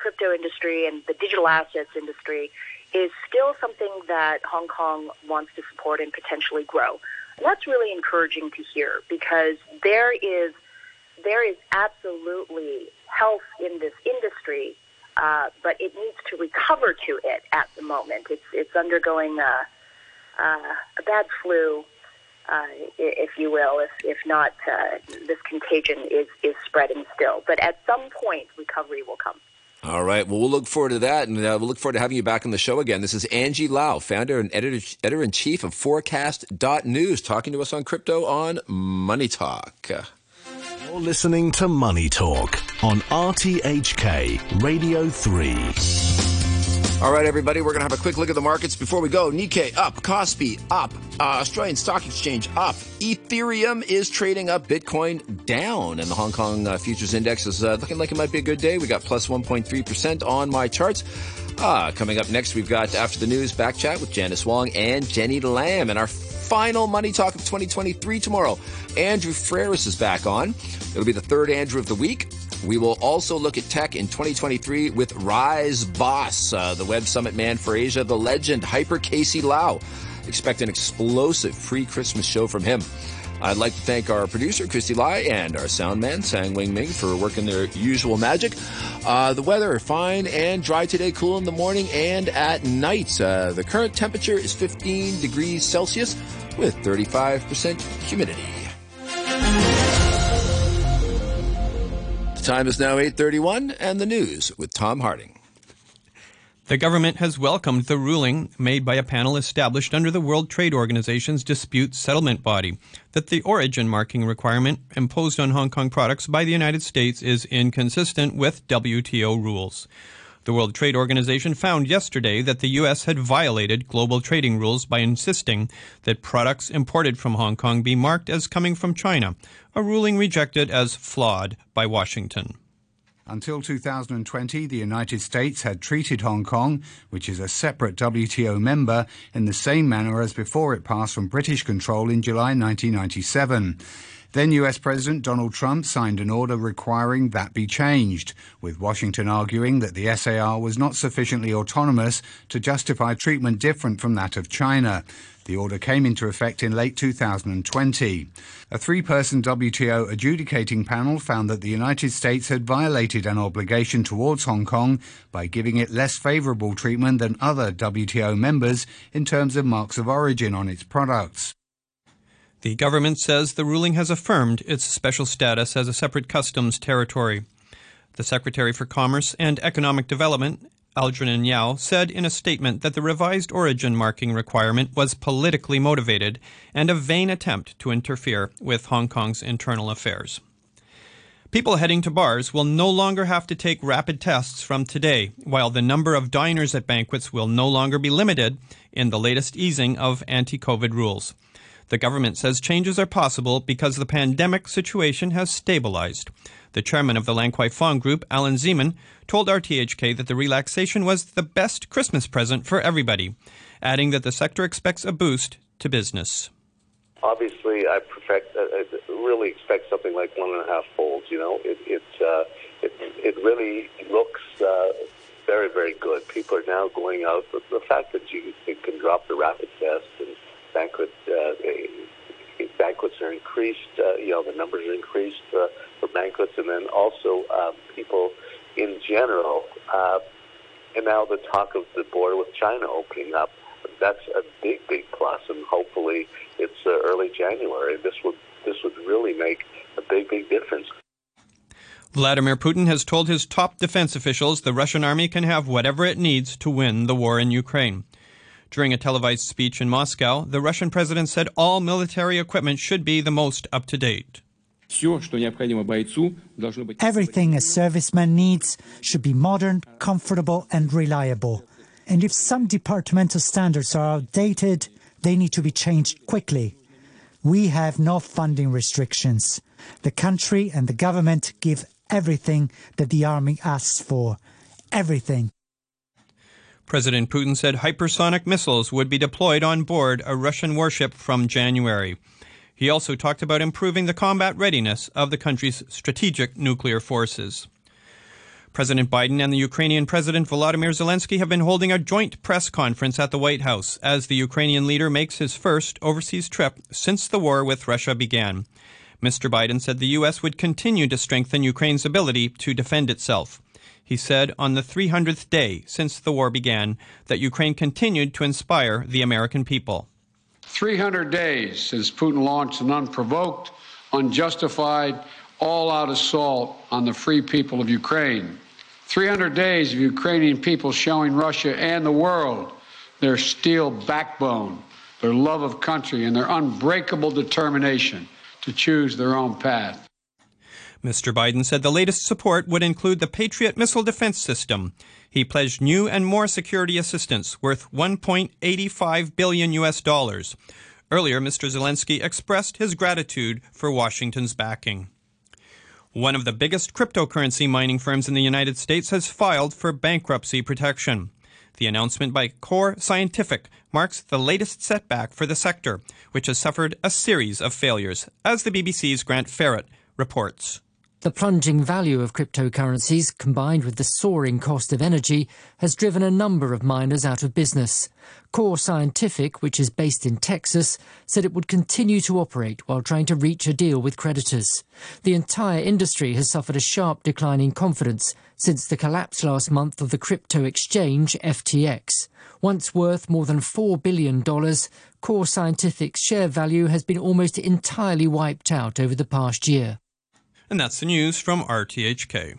crypto industry and the digital assets industry is still something that Hong Kong wants to support and potentially grow. That's really encouraging to hear because there is there is absolutely health in this industry, uh, but it needs to recover to it at the moment. It's it's undergoing a, uh, a bad flu, uh, if you will, if if not uh, this contagion is is spreading still. But at some point, recovery will come. All right. Well, we'll look forward to that, and uh, we'll look forward to having you back on the show again. This is Angie Lau, founder and editor, in chief of Forkast.News, talking to us on crypto on Money Talk. You're listening to Money Talk on RTHK Radio 3. All right, everybody, we're going to have a quick look at the markets before we go. Nikkei up, Kospi up, uh, Australian Stock Exchange up, Ethereum is trading up, Bitcoin down, and the Hong Kong uh, Futures Index is uh, looking like it might be a good day. We got plus 1.3% on my charts. Uh, coming up next, we've got After the News back chat with Janice Wong and Jenny Lam, and our final Money Talk of 2023 tomorrow. Andrew Freris is back on. It'll be the third Andrew of the week. We will also look at tech in 2023 with Rise Boss, uh, the Web Summit man for Asia, the legend Hyper Casey Lau. Expect an explosive pre-Christmas show from him. I'd like to thank our producer, Christy Lai, and our sound man, Sang Wing Ming, for working their usual magic. Uh, the weather, fine and dry today, cool in the morning and at night. Uh, the current temperature is 15 degrees Celsius with 35% humidity. The time is now 8:31 and the news with Tom Harding. The government has welcomed the ruling made by a panel established under the World Trade Organization's dispute settlement body that the origin marking requirement imposed on Hong Kong products by the United States is inconsistent with WTO rules. The World Trade Organization found yesterday that the U.S. had violated global trading rules by insisting that products imported from Hong Kong be marked as coming from China, a ruling rejected as flawed by Washington. Until 2020, the United States had treated Hong Kong, which is a separate WTO member, in the same manner as before it passed from British control in July 1997. Then US President Donald Trump signed an order requiring that be changed, with Washington arguing that the SAR was not sufficiently autonomous to justify treatment different from that of China. The order came into effect in late 2020. A three person WTO adjudicating panel found that the United States had violated an obligation towards Hong Kong by giving it less favorable treatment than other WTO members in terms of marks of origin on its products. The government says the ruling has affirmed its special status as a separate customs territory. The Secretary for Commerce and Economic Development, Algernon Yau, said in a statement that the revised origin marking requirement was politically motivated and a vain attempt to interfere with Hong Kong's internal affairs. People heading to bars will no longer have to take rapid tests from today, while the number of diners at banquets will no longer be limited in the latest easing of anti COVID rules. The government says changes are possible because the pandemic situation has stabilized. The chairman of the Lan Kwai Fong Group, Alan Zeman, told RTHK that the relaxation was the best Christmas present for everybody, adding that the sector expects a boost to business. Obviously, I perfect, uh, uh really expect something like one and a half folds. You know, it it uh, it, it really looks uh, very very good. People are now going out. The, the fact that you can drop the rapid test and banquet uh, banquets are increased. Uh, you know, the numbers are increased uh, for banquets, and then also um, people in general. Uh, and now the talk of the border with China opening up. That's a big, big plus, and hopefully it's uh, early January. This would this would really make a big, big difference. Vladimir Putin has told his top defense officials the Russian army can have whatever it needs to win the war in Ukraine. During a televised speech in Moscow, the Russian president said all military equipment should be the most up to date. Everything a serviceman needs should be modern, comfortable, and reliable. And if some departmental standards are outdated, they need to be changed quickly. We have no funding restrictions. The country and the government give everything that the army asks for. Everything. President Putin said hypersonic missiles would be deployed on board a Russian warship from January. He also talked about improving the combat readiness of the country's strategic nuclear forces. President Biden and the Ukrainian President Volodymyr Zelensky have been holding a joint press conference at the White House as the Ukrainian leader makes his first overseas trip since the war with Russia began. Mr. Biden said the U.S. would continue to strengthen Ukraine's ability to defend itself. He said on the 300th day since the war began that Ukraine continued to inspire the American people. 300 days since Putin launched an unprovoked, unjustified, all out assault on the free people of Ukraine. 300 days of Ukrainian people showing Russia and the world their steel backbone, their love of country, and their unbreakable determination to choose their own path. Mr. Biden said the latest support would include the Patriot missile defense system. He pledged new and more security assistance worth 1.85 billion US dollars. Earlier, Mr. Zelensky expressed his gratitude for Washington's backing. One of the biggest cryptocurrency mining firms in the United States has filed for bankruptcy protection. The announcement by Core Scientific marks the latest setback for the sector, which has suffered a series of failures, as the BBC's Grant Ferrett reports. The plunging value of cryptocurrencies, combined with the soaring cost of energy, has driven a number of miners out of business. Core Scientific, which is based in Texas, said it would continue to operate while trying to reach a deal with creditors. The entire industry has suffered a sharp decline in confidence since the collapse last month of the crypto exchange FTX. Once worth more than $4 billion, Core Scientific's share value has been almost entirely wiped out over the past year. And that's the news from RTHK.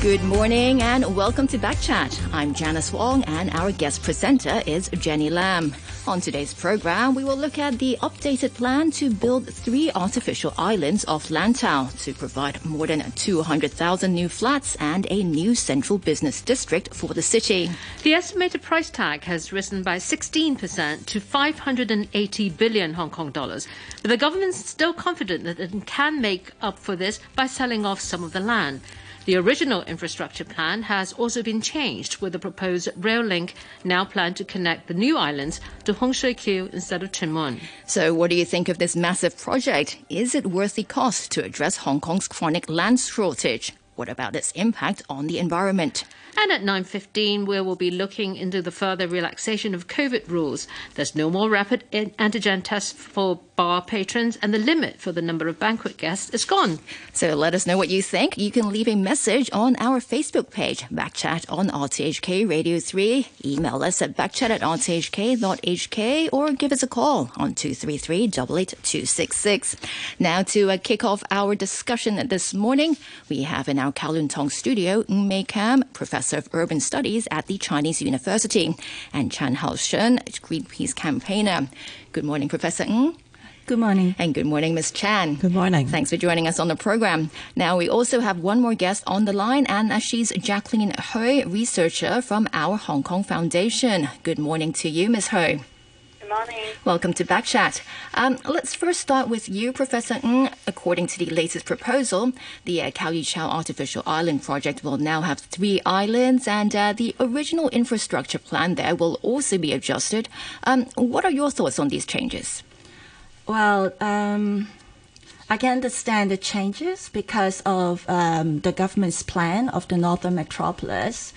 Good morning and welcome to Backchat. I'm Janice Wong and our guest presenter is Jenny Lam. On today's program, we will look at the updated plan to build three artificial islands off Lantau to provide more than 200,000 new flats and a new central business district for the city. The estimated price tag has risen by 16% to 580 billion Hong Kong dollars. But the government's still confident that it can make up for this by selling off some of the land. The original infrastructure plan has also been changed with the proposed rail link now planned to connect the new islands to Hung Shui Kiu instead of Tuen Mun. So what do you think of this massive project? Is it worth the cost to address Hong Kong's chronic land shortage? What about its impact on the environment? And at 9.15, we will be looking into the further relaxation of COVID rules. There's no more rapid antigen tests for bar patrons, and the limit for the number of banquet guests is gone. So let us know what you think. You can leave a message on our Facebook page, Backchat on RTHK Radio 3. Email us at backchat at rthk.hk or give us a call on 233 88266. Now to uh, kick off our discussion this morning, we have in our Kowloon Tong studio Ng Mee-kam, Professor of Urban Studies at the Chinese University, and Chan Hall-sion, Greenpeace campaigner. Good morning, Professor Ng. Good morning. And good morning, Ms. Chan. Good morning. Thanks for joining us on the program. Now, we also have one more guest on the line, and she's Jacqueline Ho, researcher from our Hong Kong Foundation. Good morning to you, Ms. Ho. Good morning. Welcome to Backchat. Um, let's first start with you, Professor Ng. According to the latest proposal, the uh, Kau Yi Artificial Island project will now have three islands, and uh, the original infrastructure plan there will also be adjusted. Um, what are your thoughts on these changes? Well, um, I can understand the changes because of um, the government's plan of the northern metropolis.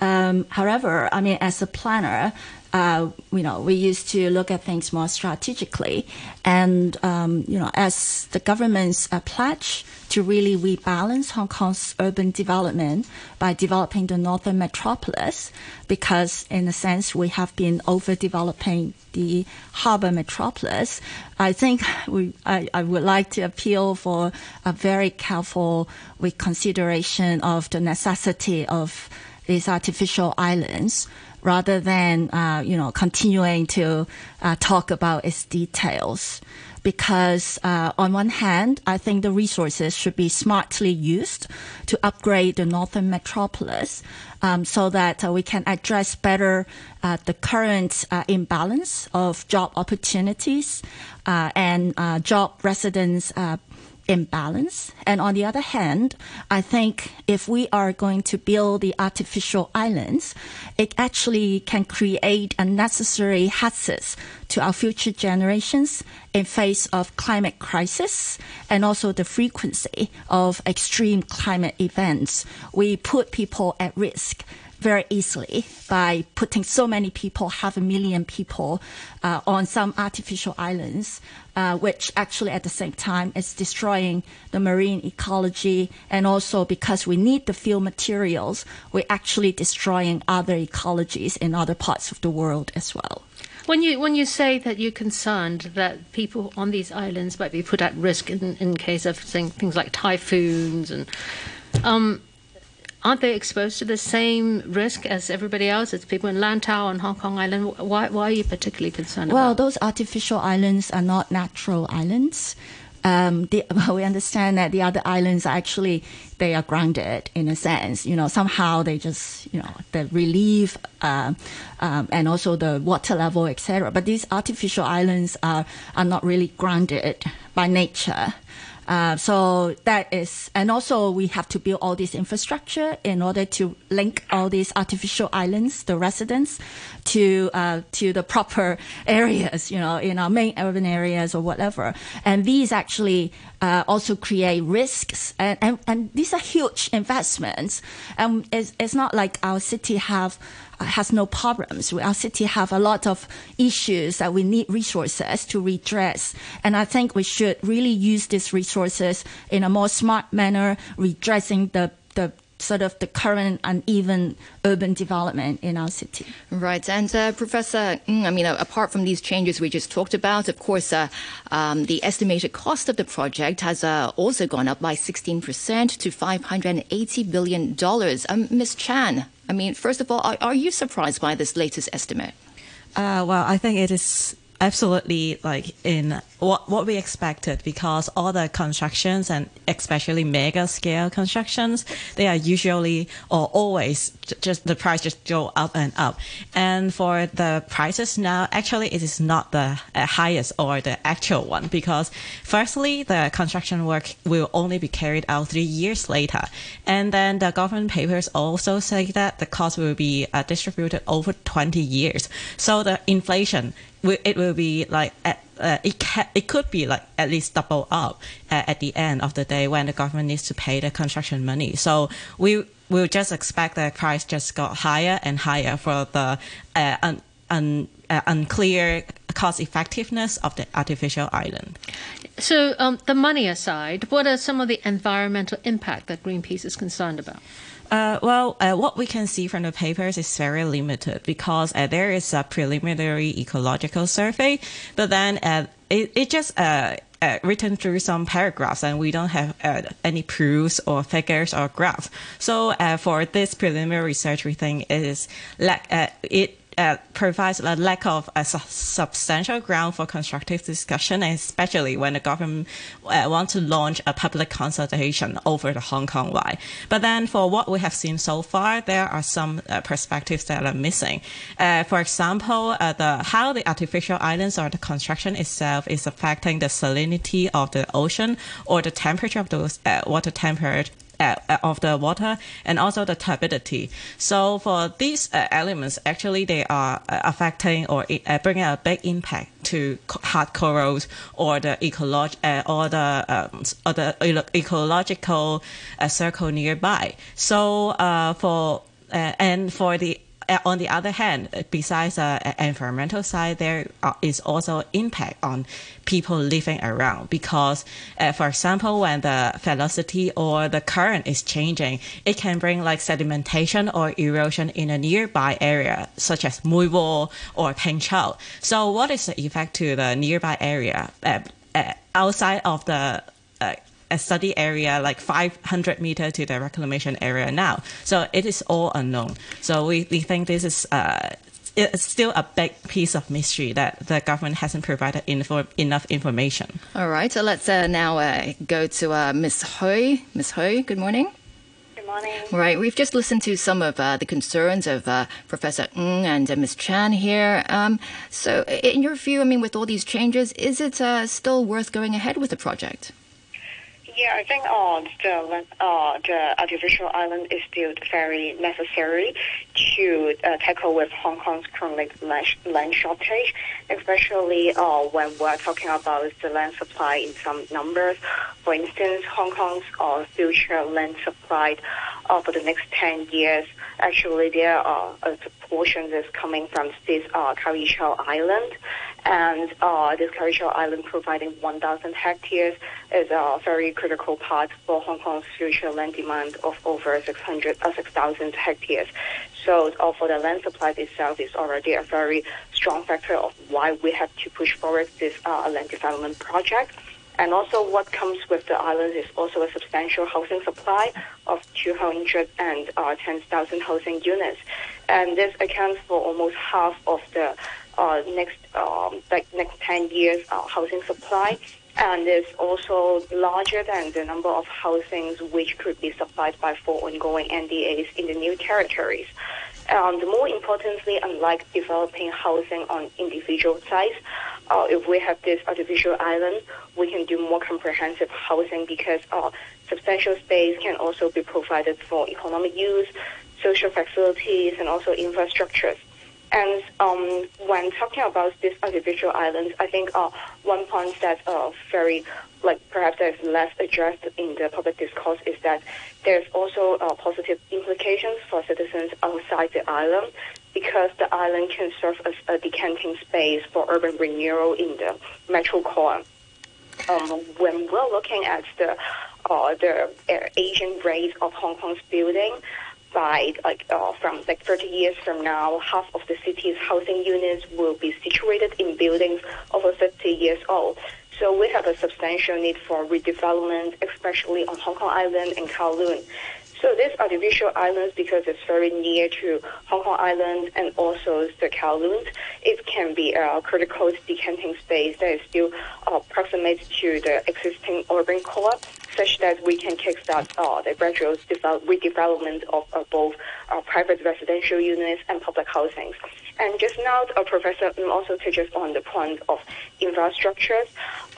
Um, however, I mean, as a planner, uh, you know, we used to look at things more strategically. And, um, you know, as the government's uh, pledge to really rebalance Hong Kong's urban development by developing the northern metropolis, because in a sense we have been overdeveloping the harbor metropolis. I think we, I, I would like to appeal for a very careful reconsideration of the necessity of these artificial islands rather than uh, you know continuing to uh, talk about its details. Because uh, on one hand, I think the resources should be smartly used to upgrade the northern metropolis, um, so that uh, we can address better uh, the current uh, imbalance of job opportunities and job residents imbalance. And on the other hand, I think if we are going to build the artificial islands, it actually can create unnecessary hazards to our future generations in face of climate crisis and also the frequency of extreme climate events. We put people at risk very easily by putting so many people, half a million people, uh, on some artificial islands, uh, which actually at the same time is destroying the marine ecology. And also because we need the fuel materials, we're actually destroying other ecologies in other parts of the world as well. When you when you say that you're concerned that people on these islands might be put at risk in, in case of things like typhoons and um, aren't they exposed to the same risk as everybody else? As people in Lantau and Hong Kong Island. Why, why are you particularly concerned well, about? those artificial islands are not natural islands. Um, the, we understand that the other islands are actually they are grounded in a sense. You know, somehow they just you know the relief uh, um, and also the water level, etc. But these artificial islands are are not really grounded by nature. Uh, so that is, and also we have to build all this infrastructure in order to link all these artificial islands, the residents, to uh, to the proper areas, you know, in our main urban areas or whatever. And these actually uh, also create risks, and, and and these are huge investments. And it's, it's not like our city have has no problems. Our city have a lot of issues that we need resources to redress. And I think we should really use these resources in a more smart manner, redressing the, the sort of the current uneven urban development in our city. Right. And uh, Professor, I mean, uh, apart from these changes we just talked about, of course, uh, um, the estimated cost of the project has uh, also gone up by 16% to $580 billion. Um, Ms. Chan, I mean, first of all, are, are you surprised by this latest estimate? Uh, well, I think it is absolutely like in what what we expected because all the constructions and especially mega scale constructions they are usually or always just the price just go up and up. And for the prices now actually it is not the uh, highest or the actual one because firstly the construction work will only be carried out three years later. And then the government papers also say that the cost will be uh, distributed over 20 years. So the inflation it will be like at, uh, it ca- it could be like at least double up uh, at the end of the day when the government needs to pay the construction money. So we will just expect the price just got higher and higher for the uh, un, un, uh, unclear cost effectiveness of the artificial island. So um, the money aside, what are some of the environmental impact that Greenpeace is concerned about? Uh, well, uh, what we can see from the papers is very limited because uh, there is a preliminary ecological survey, but then uh, it, it just uh, uh, written through some paragraphs and we don't have any proofs or figures or graphs. So for this preliminary research, we think it is like it uh, provides a lack of a su- substantial ground for constructive discussion, especially when the government uh, wants to launch a public consultation over the Hong Kong wide. But then, for what we have seen so far, there are some uh, perspectives that are missing. Uh, for example, uh, the how the artificial islands or the construction itself is affecting the salinity of the ocean or the temperature of the uh, water temperature uh, of the water and also the turbidity. So for these uh, elements, actually they are uh, affecting or uh, bringing a big impact to hard corals or the ecolog- uh, or the um, or the ecological uh, circle nearby. So for and for the uh, on the other hand, besides the uh, environmental side, there uh, also impact on people living around because, uh, for example, when the velocity or the current is changing, it can bring like sedimentation or erosion in a nearby area, such as Mui Wo or Peng Chau. So, what is the effect to the nearby area uh, uh, outside of the a study area like 500 meter to the reclamation area now. So it is all unknown. So we, we think this is uh, it's still a big piece of mystery that the government hasn't provided info, enough information. All right, so let's uh, now uh, go to uh, Ms. Hui. Ms. Hui, good morning. Good morning. Right, we've just listened to some of uh, the concerns of uh, Professor Ng and uh, Ms. Chan here. Um, so, in your view, I mean, with all these changes, is it uh, still worth going ahead with the project? Yeah, I think uh, the uh, the artificial island is still very necessary to uh, tackle with Hong Kong's chronic land, shortage, especially uh, when we're talking about the land supply in some numbers. For instance, Hong Kong's uh, future land supply uh, for the next 10 years, actually there are a portion that's coming from this uh, Chau Island and uh, this Chau Island providing 1,000 hectares is a very critical part for Hong Kong's future land demand of over 600, uh, 6,000 hectares. So uh, for the land supply itself is already a very strong factor of why we have to push forward this uh, land development project. And also what comes with the island is also a substantial housing supply of 210,000 uh, housing units. And this accounts for almost half of the uh, next um, like next 10 years uh, housing supply and is also larger than the number of housings which could be supplied by four ongoing NDAs in the new territories. And more importantly, unlike developing housing on individual sites, uh, if we have this artificial island, we can do more comprehensive housing because uh, substantial space can also be provided for economic use, social facilities, and also infrastructures. And um, when talking about these artificial islands, I think uh, one point that's uh, very, like perhaps that's less addressed in the public discourse is that there's also uh, positive implications for citizens outside the island because the island can serve as a decanting space for urban renewal in the metro core. Um, when we're looking at the uh, the uh, aging rate of Hong Kong's building, like uh, from like 30 years from now, half of the city's housing units will be situated in buildings over 50 years old. So we have a substantial need for redevelopment, especially on Hong Kong Island and Kowloon. So these artificial islands, because it's very near to Hong Kong Island and also the Kowloon, it can be a critical decanting space that is still uh, proximate to the existing urban core such that we can kickstart uh, the gradual develop, redevelopment of uh, both uh, private residential units and public housings. And just now, uh, Professor also touches on the point of infrastructures.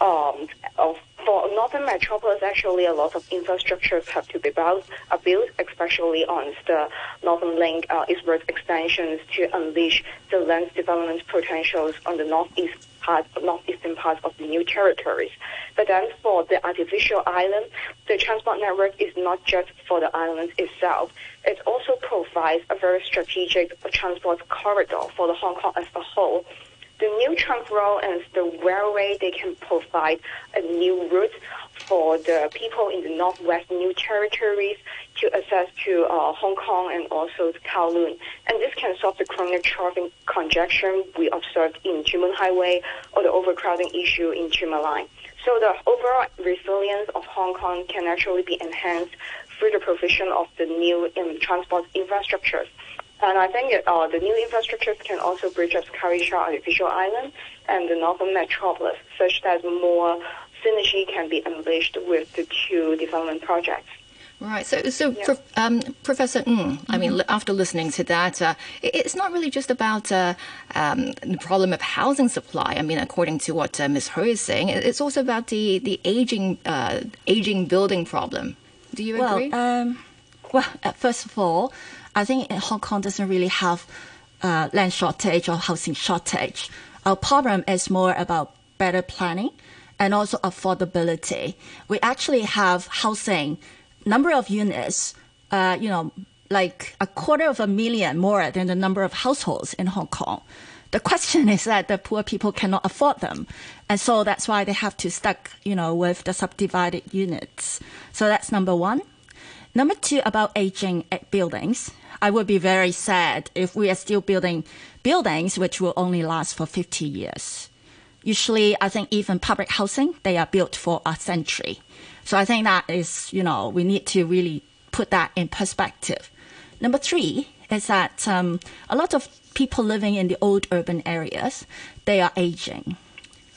Um, of, for Northern Metropolis, actually, a lot of infrastructures have to be built, uh, built especially on the Northern Link uh, eastward extensions to unleash the land development potentials on the northeast part, northeastern part of the new territories. But then for the artificial island, the transport network is not just for the island itself. It also provides a very strategic transport corridor for the Hong Kong as a whole. The new trunk road and the railway, they can provide a new route for the people in the northwest new territories to access to uh, Hong Kong and also to Kowloon. And this can solve the chronic traffic congestion we observed in Mun Highway or the overcrowding issue in Mun Line. So the overall resilience of Hong Kong can actually be enhanced through the provision of the new um, transport infrastructures. And I think uh, the new infrastructures can also bridge up Kau Yi Artificial Island and the Northern Metropolis, such that more synergy can be unleashed with the two development projects. Right. So, so yeah. Pro, um, Professor Ng, mm, I mean, mm-hmm. after listening to that, uh, it's not really just about uh, um, the problem of housing supply. I mean, according to what uh, Ms. Ho is saying, it's also about the the aging uh, aging building problem. Do you well, agree? Um, well, uh, first of all, I think Hong Kong doesn't really have uh, land shortage or housing shortage. Our problem is more about better planning and also affordability. We actually have housing number of units, uh, you know, like a quarter of a million more than the number of households in Hong Kong. The question is that the poor people cannot afford them. And so that's why they have to stuck, you know, with the subdivided units. So that's number one. Number two, about aging buildings. I would be very sad if we are still building buildings which will only last for 50 years. Usually, I think even public housing, they are built for a century. So I think that is, you know, we need to really put that in perspective. Number three is that um, a lot of people living in the old urban areas, they are aging.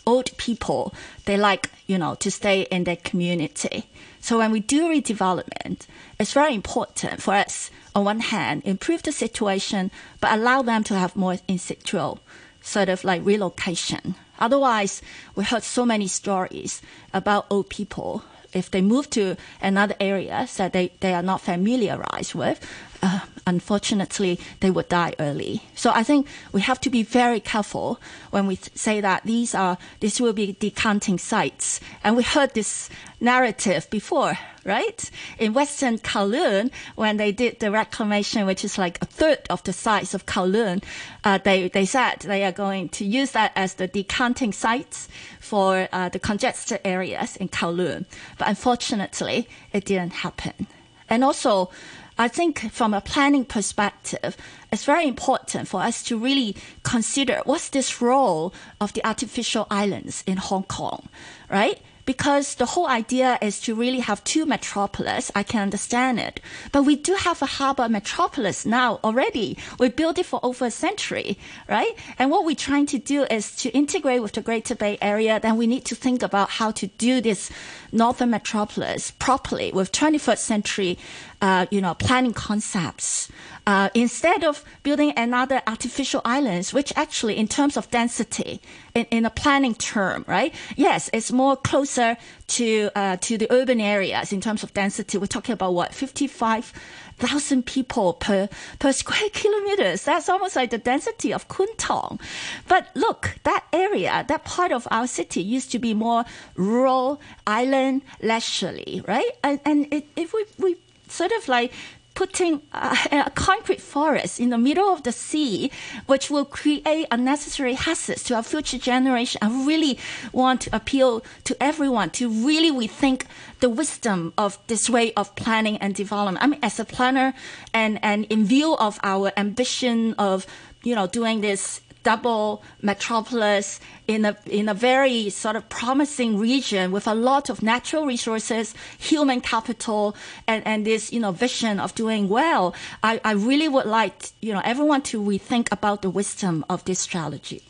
Old people, they like, you know, to stay in their community. So when we do redevelopment, it's very important for us, on one hand, improve the situation, but allow them to have more in situ sort of like relocation. Otherwise, we heard so many stories about old people if they move to another area that they, they are not familiarized with, uh, unfortunately, they would die early. So I think we have to be very careful when we say that these are these will be decanting sites. And we heard this narrative before, right? In Western Kowloon, when they did the reclamation, which is like a third of the size of Kowloon, uh, they they said they are going to use that as the decanting sites for uh, the congested areas in Kowloon. But unfortunately, it didn't happen. And also, I think from a planning perspective, it's very important for us to really consider what's this role of the artificial islands in Hong Kong, right? because the whole idea is to really have two metropolis. I can understand it. But we do have a harbor metropolis now already. We built it for over a century, right? And what we're trying to do is to integrate with the Greater Bay Area. Then we need to think about how to do this northern metropolis properly with 21st century, uh, you know, planning concepts. Uh, instead of building another artificial islands, which actually, in terms of density, in, in a planning term, right? Yes, it's more closer to uh, to the urban areas in terms of density. We're talking about what fifty five thousand people per per square kilometers. That's almost like the density of Kwun Tong. But look, that area, that part of our city used to be more rural, island, leisurely, right? And, and it, if we we sort of like putting a, a, concrete forest in the middle of the sea, which will create unnecessary hazards to our future generation. I really want to appeal to everyone to really rethink the wisdom of this way of planning and development. I mean, as a planner and, and in view of our ambition of, you know, doing this double metropolis in a in a very sort of promising region with a lot of natural resources, human capital, and, and this you know vision of doing well. I, I really would like you know everyone to rethink about the wisdom of this strategy.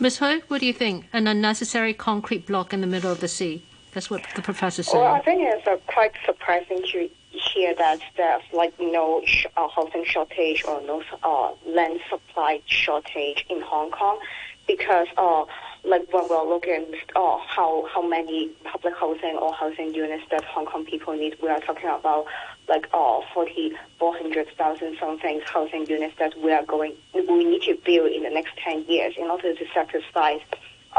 Ms. Hui, what do you think? An unnecessary concrete block in the middle of the sea. That's what the professor said. Well, I think it's a quite surprising to hear that there's like no sh- uh, housing shortage or no uh, land supply shortage in Hong Kong because uh, like when we're looking uh, how how many public housing or housing units that Hong Kong people need, we are talking about like uh, 40, 400,000 something housing units that we are going we need to build in the next 10 years in order to satisfy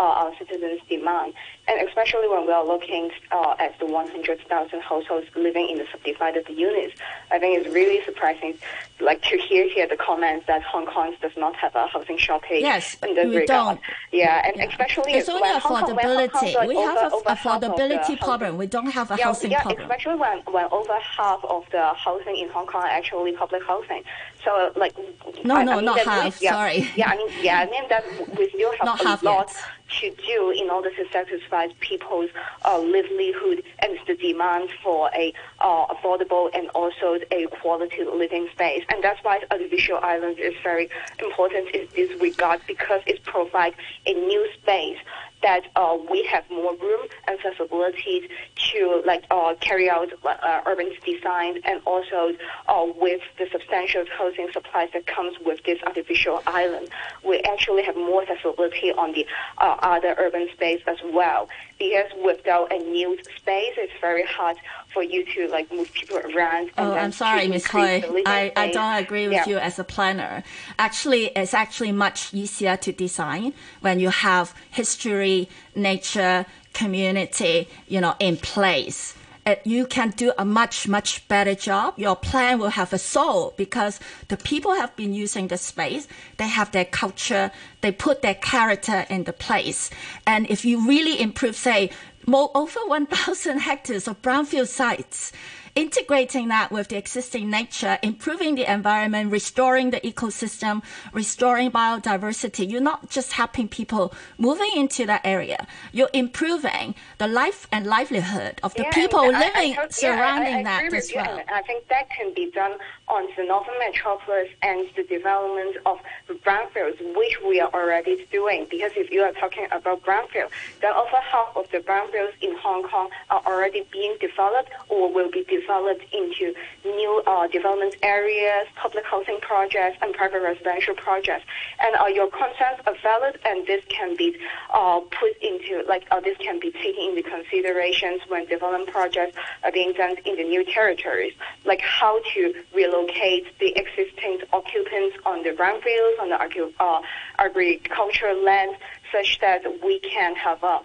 our citizens' demand. And especially when we are looking uh, at the 100,000 households living in the subdivided units, I think it's really surprising, like to hear here the comments that Hong Kong does not have a housing shortage. Yes, in this we regard. don't. Yeah, and yeah. especially it's only when affordability. Hong Kong, we over, have an affordability problem. We don't have a yeah, housing yeah, problem. especially when, when over half of the housing in Hong Kong are actually public housing. So like no, I, no, I mean, not half. We, yeah, sorry. Yeah, I mean, yeah, I mean that we still have not a lot yet. to do in order to satisfy people's uh, livelihood and the demand for a uh, affordable and also a quality living space. And that's why artificial islands is very important in this regard because it provides a new space that uh, we have more room and flexibility to like uh, carry out uh, urban design and also uh, with the substantial housing supplies that comes with this artificial island, we actually have more flexibility on the uh, other urban space as well. Because without a new space, it's very hard for you to like move people around. oh, I'm sorry, Ms. Hui. I, I don't agree with yeah. you as a planner. Actually, it's actually much easier to design when you have history, nature, community, you know, in place. Uh, you can do a much, much better job. Your plan will have a soul because the people have been using the space. They have their culture. They put their character in the place. And if you really improve, say, more, over 1,000 hectares of brownfield sites, integrating that with the existing nature, improving the environment, restoring the ecosystem, restoring biodiversity. You're not just helping people moving into that area. You're improving the life and livelihood of the yeah, people living I, I, surrounding yeah, I, that as well. I think that can be done on the northern metropolis and the development of brownfields, which we are already doing. Because if you are talking about brownfield, then over half of the brownfields in Hong Kong are already being developed or will be developed developed into new uh, development areas, public housing projects, and private residential projects. And uh, your concerns are valid, and this can be uh, put into like uh, this can be taken into considerations when development projects are being done in the new territories, like how to relocate the existing occupants on the brownfields, on the uh, agricultural land, such that we can have a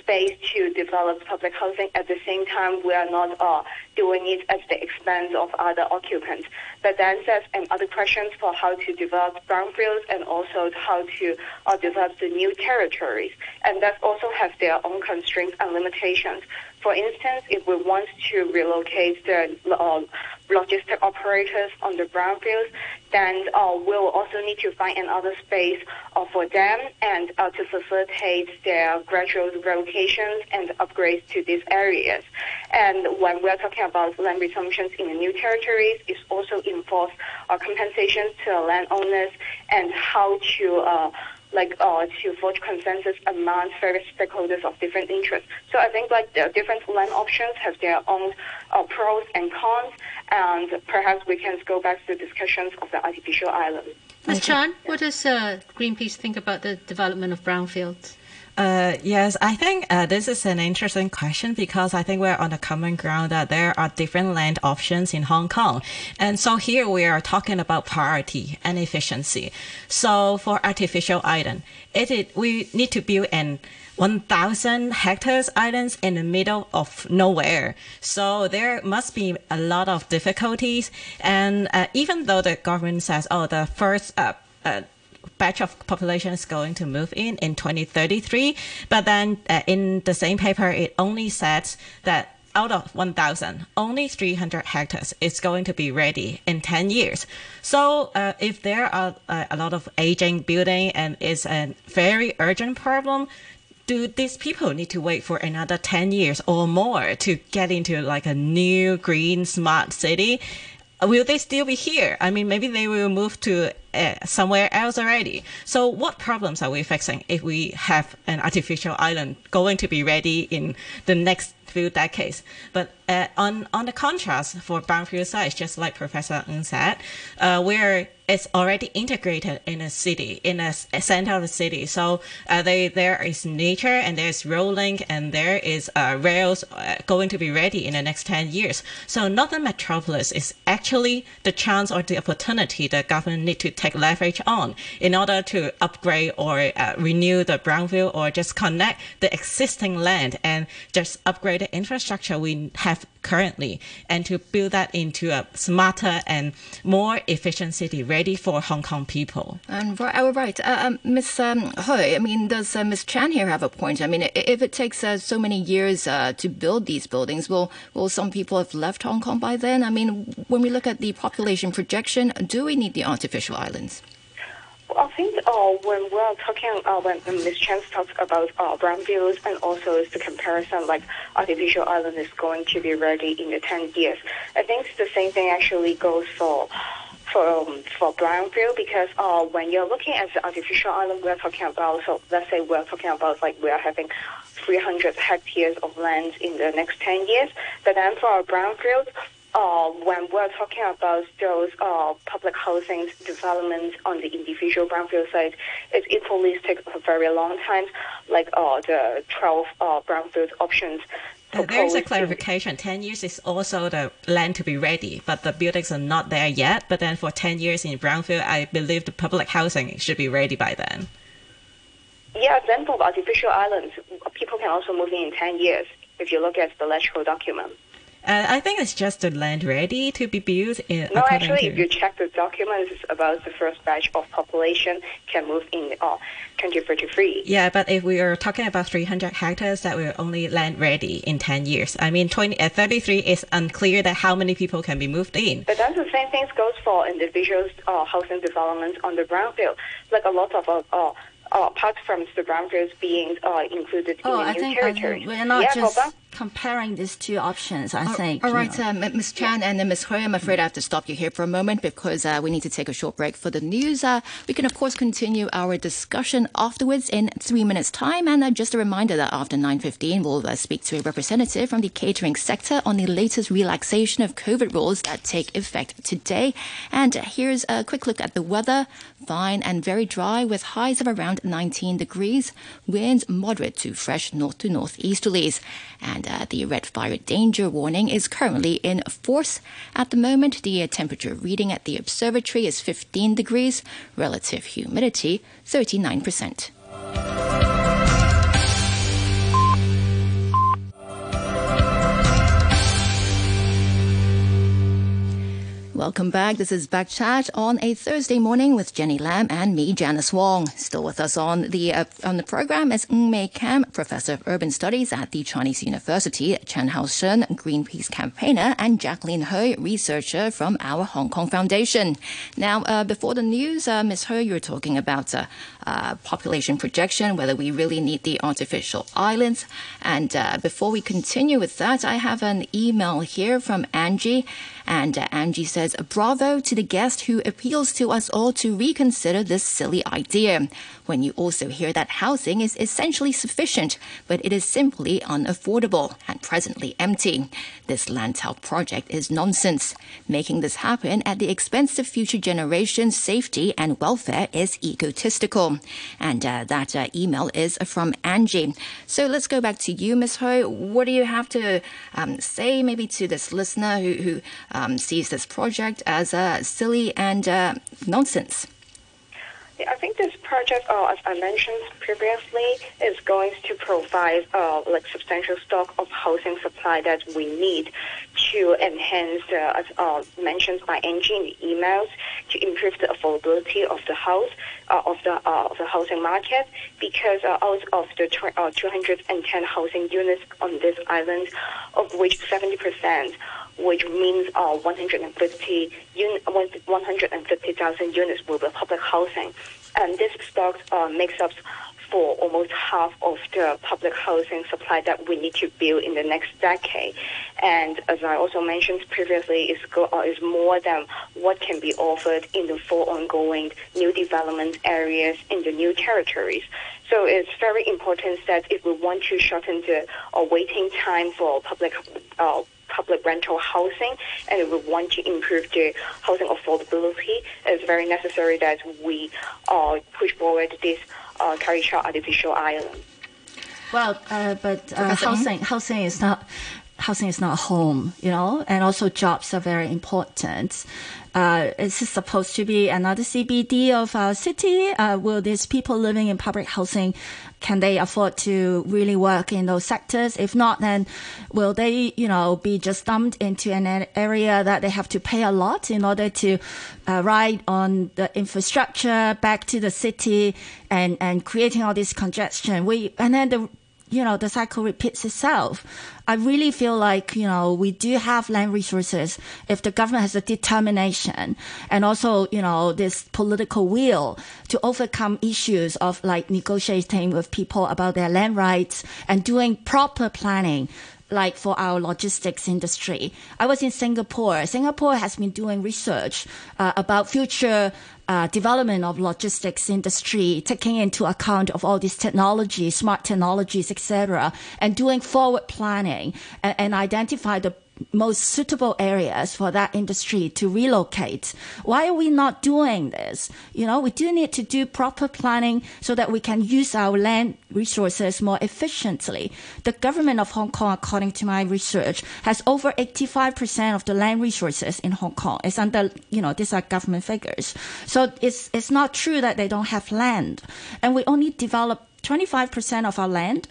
space to develop public housing. At the same time, we are not uh, doing it at the expense of other occupants. But then there's um, other questions for how to develop brownfields and also how to uh, develop the new territories. And that also have their own constraints and limitations. For instance, if we want to relocate the uh, logistic operators on the brownfields, then uh, we'll also need to find another space uh, for them and uh, to facilitate their gradual relocations and upgrades to these areas. And when we're talking about land resumptions in the new territories, it also involves uh, compensations to landowners and how to uh, like uh, to forge consensus among various stakeholders of different interests. So I think like the different land options have their own uh, pros and cons, and perhaps we can go back to the discussions of the artificial island. Ms. Chan, what does uh, Greenpeace think about the development of brownfields? Uh, yes, I think uh, this is an interesting question because I think we're on a common ground that there are different land options in Hong Kong. And so here we are talking about priority and efficiency. So for artificial island, it, it we need to build an 1,000 hectares islands in the middle of nowhere. So there must be a lot of difficulties. And uh, even though the government says, oh, the first uh, uh, batch of population is going to move in in 2033. But then uh, in the same paper, it only says that out of 1,000, only 300 hectares is going to be ready in 10 years. So uh, if there are uh, a lot of aging building and it's a very urgent problem, do these people need to wait for another 10 years or more to get into like a new green smart city? Will they still be here? I mean, maybe they will move to uh, somewhere else already. So what problems are we fixing if we have an artificial island going to be ready in the next few decades? But uh, on on the contrast for brownfield sites, just like Professor Ng said, uh, where it's already integrated in a city, in a, a center of the city. So uh, they, there is nature and there's rolling and there is uh, rails uh, going to be ready in the next 10 years. So Northern Metropolis is actually the chance or the opportunity the government need to take leverage on in order to upgrade or uh, renew the brownfield or just connect the existing land and just upgrade the infrastructure we have currently and to build that into a smarter and more efficient city ready for Hong Kong people. And right, oh, right. Uh, um, Ms. Um, Hui, I mean, does uh, Ms. Chan here have a point? I mean, if it takes uh, so many years uh, to build these buildings, will, will some people have left Hong Kong by then? I mean, when we look at the population projection, do we need the artificial islands? I think uh, when we're talking, uh, when Ms. Chen talks about uh, brownfields and also the comparison, like artificial island is going to be ready in the 10 years, I think the same thing actually goes for for um, for brownfield because uh, when you're looking at the artificial island, we're talking about so let's say we're talking about like we are having 300 hectares of land in the next 10 years, but then for our brownfield, uh, when we're talking about those uh, public housing developments on the individual brownfield site, it equally takes a very long time, like uh, the 12 uh, brownfield options. Uh, there's a clarification. 10 years is also the land to be ready, but the buildings are not there yet. But then for 10 years in brownfield, I believe the public housing should be ready by then. Yeah, then for artificial islands, people can also move in in 10 years if you look at the electrical document. Uh, I think it's just the land ready to be built. In, no, actually, if you check the documents about the first batch of population can move in uh, 2033. Yeah, but if we are talking about 300 hectares, that will only land ready in 10 years. I mean, 20, uh, 33 is unclear that how many people can be moved in. But that's the same thing goes for individual uh, housing developments on the brownfield. Like a lot of uh, uh, apart from the brownfields being uh, included oh, in the I new think, territory. we're not yeah, just comparing these two options, I think. All right, um, Ms. Chan and Ms. Hui, I'm afraid I have to stop you here for a moment because uh, we need to take a short break for the news. Uh, we can, of course, continue our discussion afterwards in three minutes' time. And uh, just a reminder that after 9.15, we'll uh, speak to a representative from the catering sector on the latest relaxation of COVID rules that take effect today. And here's a quick look at the weather. Fine and very dry with highs of around 19 degrees. Winds moderate to fresh north to northeasterlies. And uh, the red fire danger warning is currently in force. At the moment, the temperature reading at the observatory is 15 degrees, relative humidity 39%. Welcome back. This is Backchat on a Thursday morning with Jenny Lam and me, Janice Wong. Still with us on the uh, on the program is Ng Mee-kam, Professor of Urban Studies at the Chinese University, Chan Hall-sion, Greenpeace campaigner, and Jacqueline Hui, researcher from our Hong Kong Foundation. Now, uh, before the news, uh, Ms. Hui, you were talking about uh, uh, population projection, whether we really need the artificial islands. And uh, before we continue with that, I have an email here from Angie. And uh, Angie says, Bravo to the guest who appeals to us all to reconsider this silly idea. When you also hear that housing is essentially sufficient, but it is simply unaffordable and presently empty. This land Lantau project is nonsense. Making this happen at the expense of future generations' safety and welfare is egotistical. And uh, that uh, email is from Angie. So let's go back to you, Ms. Ho. What do you have to um, say maybe to this listener who, who um, sees this project as uh, silly and uh, nonsense? I think this project, uh, as I mentioned previously, is going to provide uh, like substantial stock of housing supply that we need to enhance, uh, as uh, mentioned by Angie in the emails, to improve the affordability of the house, uh, of the uh, of the housing market. Because uh, out of the tw- uh, 210 housing units on this island, of which 70 percent which means uh, 150 un- 150,000 units will be public housing. And this stock uh, makes up for almost half of the public housing supply that we need to build in the next decade. And as I also mentioned previously, is go, uh, is more than what can be offered in the four ongoing new development areas in the new territories. So it's very important that if we want to shorten the uh, waiting time for public uh, public rental housing and we want to improve the housing affordability, it's very necessary that we uh, push forward this uh, Kau Yi Chau artificial island. Well, uh, but uh, housing housing is not housing is not home, you know, and also jobs are very important. Uh, is this supposed to be another CBD of our city? Uh, will these people living in public housing, can they afford to really work in those sectors? If not, then will they, you know, be just dumped into an area that they have to pay a lot in order to uh, ride on the infrastructure back to the city and, and creating all this congestion? We, and then the you know, the cycle repeats itself. I really feel like, you know, we do have land resources if the government has a determination and also, you know, this political will to overcome issues of like negotiating with people about their land rights and doing proper planning like for our logistics industry. I was in Singapore. Singapore has been doing research uh, about future uh, development of logistics industry, taking into account of all these technologies, smart technologies, etc., and doing forward planning and, and identify the most suitable areas for that industry to relocate. Why are we not doing this? You know, we do need to do proper planning so that we can use our land resources more efficiently. The government of Hong Kong, according to my research, has over 85% of the land resources in Hong Kong. It's under, you know, these are government figures. So it's, it's not true that they don't have land. And we only develop 25% of our land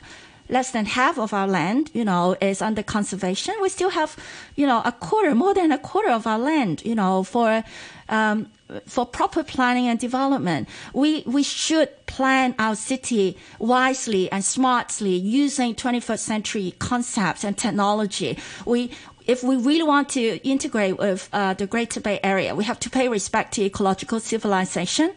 less than half of our land, you know, is under conservation. We still have, you know, a quarter, more than a quarter of our land, you know, for, um, for proper planning and development. We, we should plan our city wisely and smartly using 21st century concepts and technology. We, if we really want to integrate with uh, the Greater Bay Area, we have to pay respect to ecological civilization.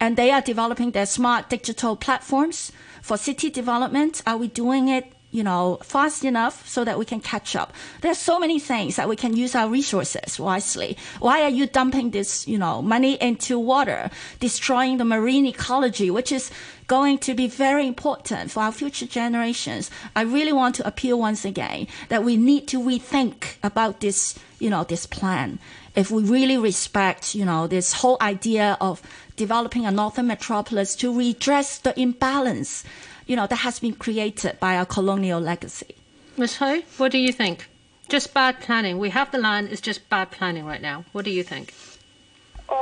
And they are developing their smart digital platforms for city development? Are we doing it you know, fast enough so that we can catch up. There's so many things that we can use our resources wisely. Why are you dumping this, you know, money into water, destroying the marine ecology, which is going to be very important for our future generations? I really want to appeal once again that we need to rethink about this, you know, this plan. If we really respect, you know, this whole idea of developing a northern metropolis to redress the imbalance you know, that has been created by our colonial legacy. Ms. Hui, what do you think? Just bad planning. We have the land, it's just bad planning right now. What do you think? Um,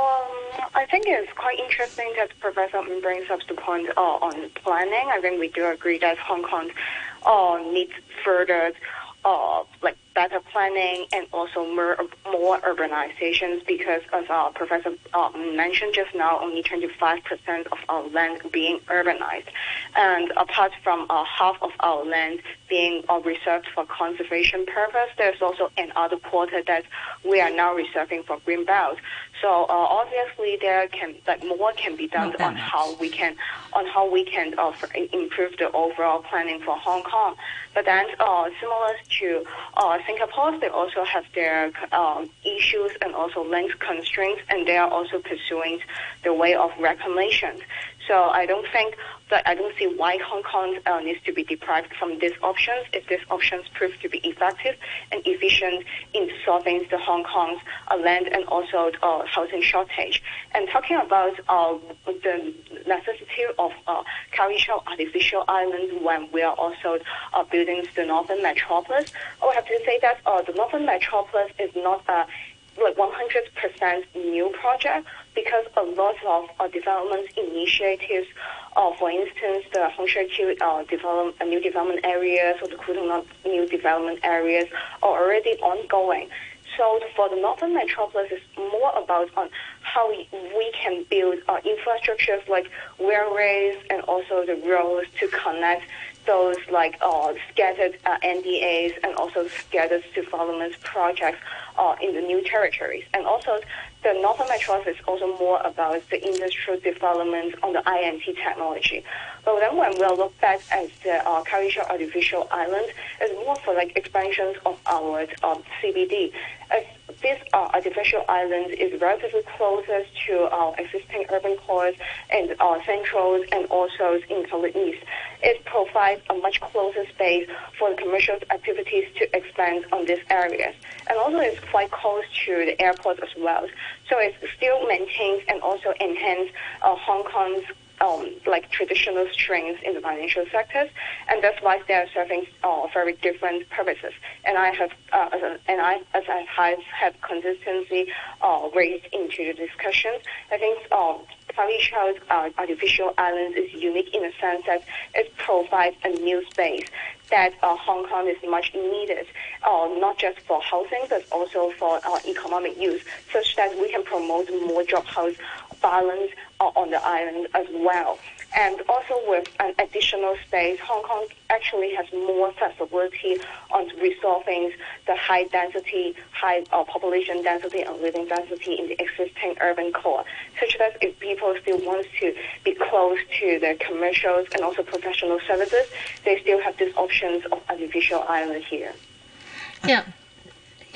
I think it's quite interesting that Professor brings up the point uh, on planning. I think we do agree that Hong Kong uh, needs further uh, like better planning and also more, more urbanizations because as our professor uh, mentioned just now, only 25% of our land being urbanized. And apart from uh, half of our land being uh, reserved for conservation purpose, there's also another quarter that we are now reserving for green belt. So uh, obviously there can like more can be done on how we can on how we can uh, improve the overall planning for Hong Kong. But then uh, similar to uh, Singapore, they also have their um, issues and also length constraints, and they are also pursuing the way of reclamation. So I don't think that I don't see why Hong Kong uh, needs to be deprived from these options if these options prove to be effective and efficient in solving the Hong Kong's uh, land and also uh, housing shortage. And talking about uh, the necessity of uh, artificial islands when we are also uh, building the northern metropolis, I would have to say that the northern metropolis is not a like 100% new project because a lot of uh, development initiatives, uh, for instance, the Hong Shou uh, develop, uh, new development areas or the Kwu Tung new development areas are already ongoing. So for the northern metropolis, it's more about on how we, we can build uh, infrastructures like railways and also the roads to connect those like uh, scattered uh, NDAs and also scattered development projects uh, in the new territories. And also the Northern Metropolis is also more about the industrial development on the I&T technology. But then when we look back at the uh, Artificial Island, it's more for like expansions of our um, CBD. As this uh, artificial island is relatively closest to our existing urban cores and uh, centrals and also in the east. It provides a much closer space for the commercial activities to expand on these areas. And also it's quite close to the airport as well. So it still maintains and also enhances uh, Hong Kong's um, like traditional strengths in the financial sectors, and that's why they are serving uh, very different purposes. And I have, uh, and I, as I have, have consistency uh, raised into the discussion. I think um, Child uh, Artificial Islands is unique in the sense that it provides a new space that uh, Hong Kong is much needed, uh, not just for housing, but also for uh, economic use, such that we can promote more job house balance on the island as well. And also with an additional space, Hong Kong actually has more flexibility on resolving the high density, high uh, population density and living density in the existing urban core, such that if people still want to be close to the commercials and also professional services, they still have these options of artificial island here. Yeah.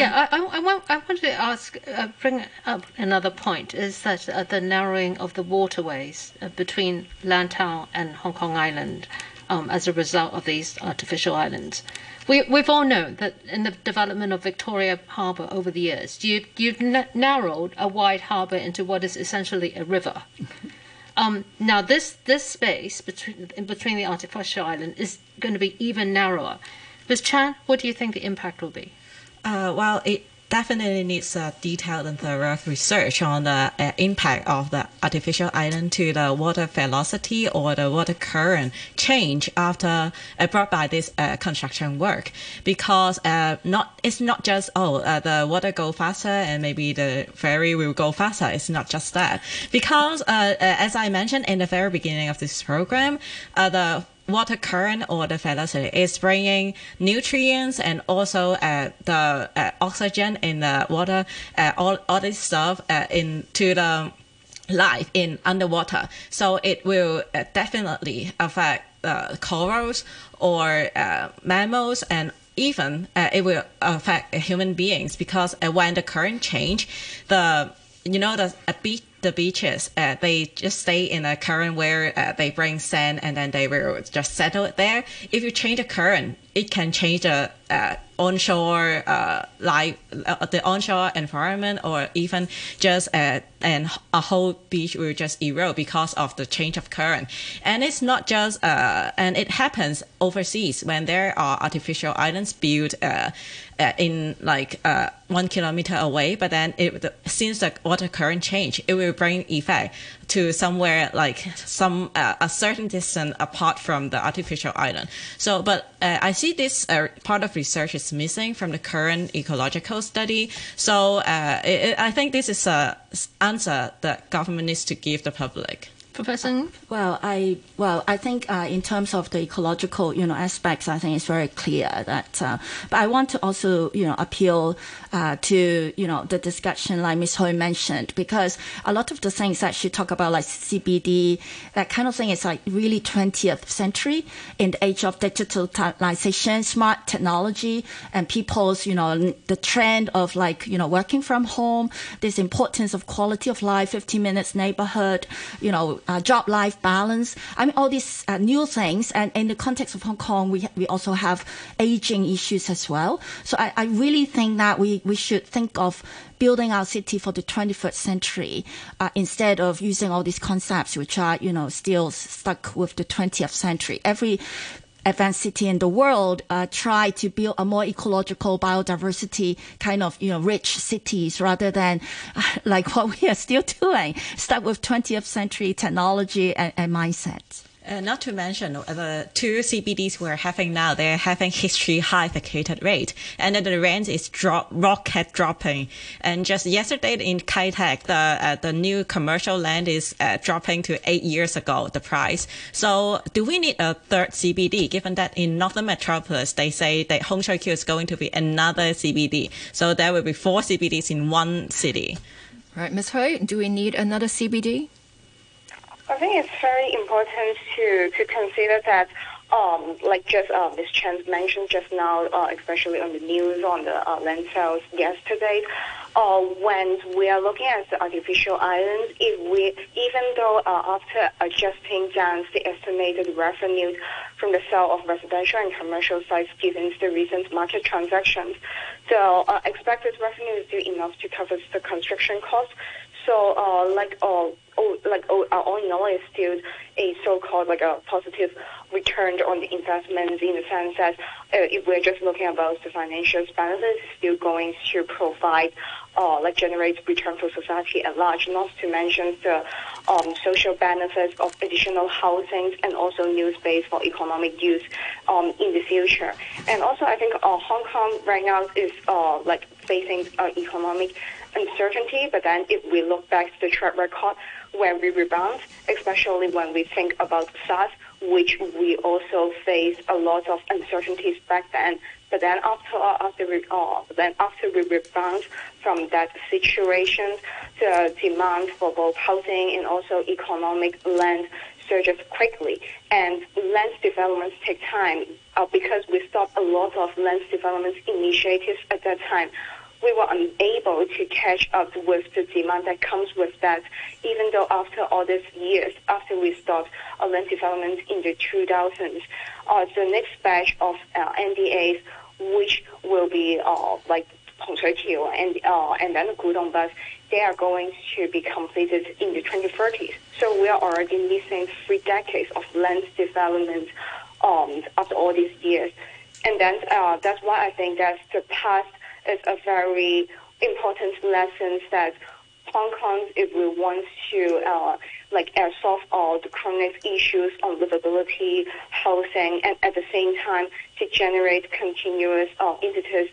Yeah, I, I, want, I wanted to ask, uh, bring up another point is that uh, the narrowing of the waterways uh, between Lantau and Hong Kong Island um, as a result of these artificial islands. We, we've all known that in the development of Victoria Harbour over the years, you, you've narrowed a wide harbour into what is essentially a river. Um, now, this, this space between, between the artificial island is going to be even narrower. Ms. Chan, what do you think the impact will be? Uh, well, it definitely needs a detailed and thorough research on the uh, impact of the artificial island to the water velocity or the water current change after uh, brought by this uh, construction work. Because uh, not it's not just oh uh, the water go faster and maybe the ferry will go faster. It's not just that. Because as I mentioned in the very beginning of this program the water current or the velocity is bringing nutrients and also uh, the uh, oxygen in the water, uh, all, all this stuff uh, into the life in underwater. So it will uh, definitely affect corals or uh, mammals and even it will affect human beings because when the current change, the you know the beach the beaches uh, they just stay in a current where uh, they bring sand and then they will just settle there. If you change the current, it can change the uh, onshore uh, life, uh, the onshore environment, or even just uh, and a whole beach will just erode because of the change of current. And it's not just and it happens overseas when there are artificial islands built in like uh, one kilometer away. But then it, since the water current change, it will bring effect to somewhere like some uh, a certain distance apart from the artificial island. So, but uh, I see this uh, part of research is missing from the current ecological study. So, uh, it, I think this is a answer that government needs to give the public. Professor? Well, I well, I think uh, in terms of the ecological, you know, aspects, I think it's very clear that. Uh, but I want to also, you know, appeal uh, to you know the discussion like Ms. Hui mentioned because a lot of the things that she talked about, like CBD, that kind of thing, is like really 20th century in the age of digitalization, smart technology, and people's, you know, the trend of like you know working from home, this importance of quality of life, 15 minutes neighborhood, you know uh, job life balance. I mean, all these uh, new things. And in the context of Hong Kong, we, we also have aging issues as well. So I, I really think that we, we should think of building our city for the 21st century uh, instead of using all these concepts which are, you know, still stuck with the 20th century. Every advanced city in the world uh, try to build a more ecological biodiversity kind of you know rich cities rather than like what we are still doing. Stuck with 20th century technology and, and mindsets uh, not to mention uh, the two CBDs we're having now, they're having history high vacated rate, and then the rent is drop rocket dropping. And just yesterday in Kai Tak, the uh, the new commercial land is uh, dropping to eight years ago the price. So do we need a third CBD? Given that in Northern Metropolis they say that Hong Q is going to be another CBD, so there will be four CBDs in one city. Right, Ms. Hui, do we need another CBD? I think it's very important to, to consider that, um, like just uh, Ms. Chan mentioned just now, uh, especially on the news on the uh, land sales yesterday, uh, when we are looking at the artificial islands, if we, even though uh, after adjusting down the estimated revenues from the sale of residential and commercial sites given the recent market transactions, the uh, expected revenue is still enough to cover the construction costs. So, uh, like, uh, oh, like, oh, uh, all in all, it's still a so-called like a positive return on the investments in the sense that uh, if we're just looking about the financial benefits, it's still going to provide, uh, like, generate return for society at large. Not to mention the um, social benefits of additional housings and also new space for economic use um, in the future. And also, I think uh, Hong Kong right now is uh, like facing uh, economic uncertainty, but then if we look back to the track record when we rebound, especially when we think about SARS, which we also faced a lot of uncertainties back then. But then after after we uh, then after we rebound from that situation, the demand for both housing and also economic land surges quickly. And land developments take time uh, because we stopped a lot of land development initiatives at that time we were unable to catch up with the demand that comes with that, even though after all these years, after we stopped uh, land development in the 2000s, uh, the next batch of uh, NDAs, which will be uh, like Hong and, uh, and then the Kwu Tung Bus, they are going to be completed in the 2030s. So we are already missing three decades of land development um, after all these years. And then uh, that's why I think that the past is a very important lesson that Hong Kong, if we want to uh, like uh, solve all the chronic issues on livability, housing, and at the same time to generate continuous uh, impetus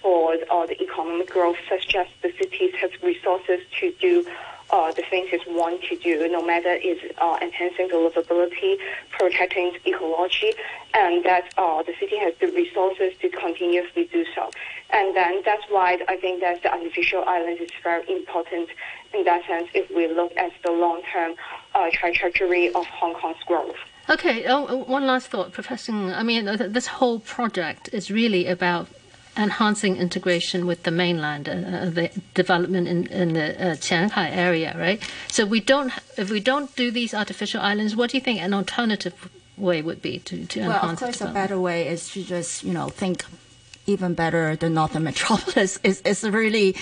for uh, the economic growth, such as the cities have resources to do uh, the things it want to do, no matter is uh, enhancing the livability, protecting ecology, and that uh, the city has the resources to continuously do so. And then that's why I think that the artificial island is very important in that sense if we look at the long-term uh, trajectory of Hong Kong's growth. Okay, oh, one last thought, Professor. I mean, this whole project is really about enhancing integration with the mainland, uh, uh, the development in, in the uh, Qianhai area, right? So we don't, if we don't do these artificial islands, what do you think an alternative way would be to, to well, enhance? Well, of course, a better way is to just you know think even better the northern metropolis. Is, is really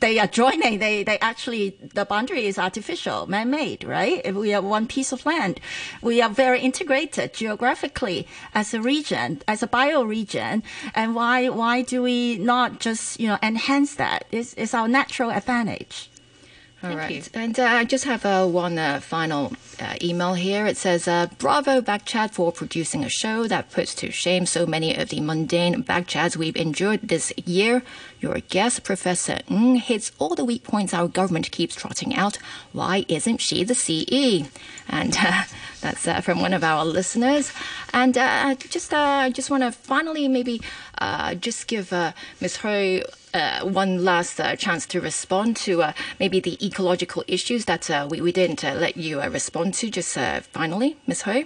they are joining they they actually the boundary is artificial man-made right? If we have one piece of land we are very integrated geographically as a region as a bioregion. And why why do we not just you know enhance that? It's, it's our natural advantage all Thank right. You. And uh, I just have uh, one uh, final uh, email here. It says, uh, Bravo Backchat for producing a show that puts to shame so many of the mundane backchats we've endured this year. Your guest, Professor Ng, hits all the weak points our government keeps trotting out. Why isn't she the CE? And uh, that's from one of our listeners. And just, I just want to finally maybe just give Ms. Ho uh, one last uh, chance to respond to uh, maybe the ecological issues that uh, we, we didn't uh, let you uh, respond to just finally, Ms. Ho?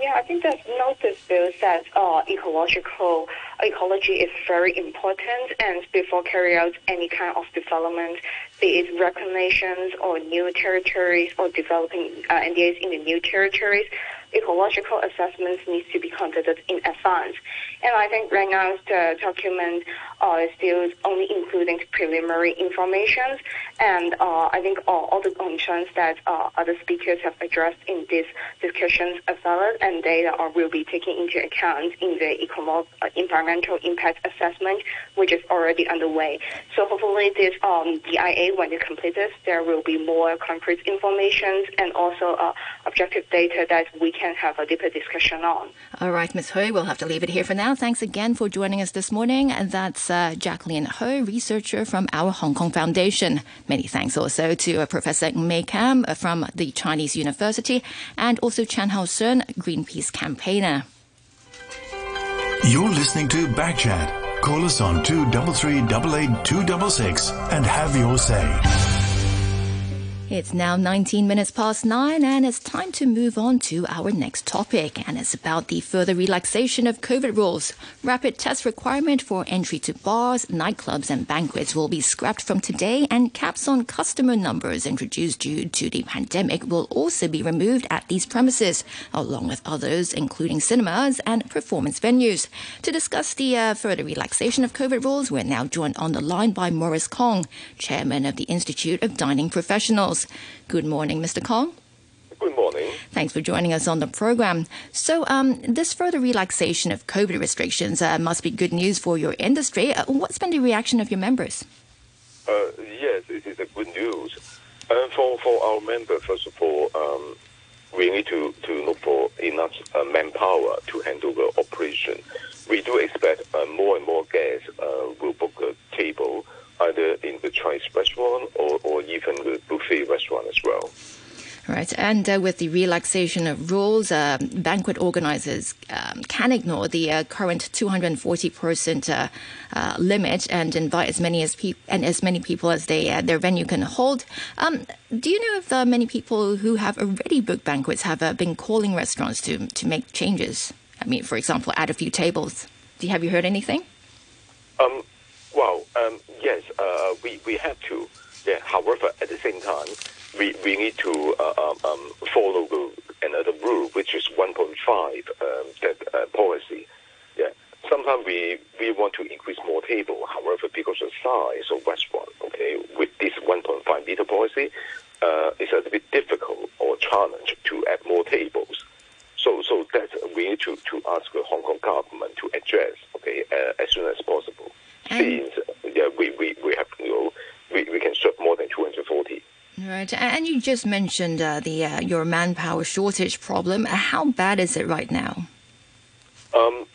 Yeah, I think no dispute that uh, ecological ecology is very important, and before carry out any kind of development, be it reclamations or new territories or developing uh, NDAs in the new territories, ecological assessments needs to be conducted in advance. And I think right now the document uh, is still only including preliminary information. And uh, I think all, all the concerns that uh, other speakers have addressed in these discussions are valid and they are, will be taken into account in the uh, environmental impact assessment, which is already underway. So hopefully this um, EIA, when it completed, there will be more concrete information and also uh, objective data that we can have a deeper discussion on. All right, Ms. Ho, we'll have to leave it here for now. Thanks again for joining us this morning. And that's uh, Jacqueline Ho, researcher from our Hong Kong Foundation. Many thanks also to uh, Professor Mee-kam from the Chinese University and also Chan Hall-sion, Greenpeace campaigner. You're listening to Backchat. Call us on 233 266 and have your say. It's now 19 minutes past nine, and it's time to move on to our next topic. And it's about the further relaxation of COVID rules. Rapid test requirement for entry to bars, nightclubs, and banquets will be scrapped from today, and caps on customer numbers introduced due to the pandemic will also be removed at these premises, along with others, including cinemas and performance venues. To discuss the uh, further relaxation of COVID rules, we're now joined on the line by Maurice Kong, chairman of the Institute of Dining Professionals. Good morning, Mr. Kong. Good morning. Thanks for joining us on the program. So, um, this further relaxation of COVID restrictions uh, must be good news for your industry. Uh, what's been the reaction of your members? Uh, yes, it is a good news. Uh, for, for our members, first of all, um, we need to, to look for enough uh, manpower to handle the operation. We do expect uh, more and more guests will book a table either in the Chinese restaurant or, or even the buffet restaurant as well. Right, and uh, with the relaxation of rules, uh, banquet organizers um, can ignore the uh, current 240 percent uh, uh, limit and invite as many as pe- and as many people as they uh, their venue can hold. Um, do you know if many people who have already booked banquets have been calling restaurants to to make changes? I mean, for example, add a few tables. Do you, have you heard anything? Um, well, um, yes, uh, we, we have to. Yeah. However, at the same time, we, we need to uh, um, um follow the, another rule, which is 1.5 um, that uh, policy. Yeah. Sometimes we, we want to increase more table. However, because of size of restaurant, okay, with this 1.5 meter policy, uh, it's a little bit difficult or challenge to add more tables. So, so that we need to, to ask the Hong Kong government to address, okay, uh, as soon as possible scenes, yeah, we, we, we have you know, we, we can serve more than 240. Right, and you just mentioned uh, the uh, your manpower shortage problem. How bad is it right now? Um,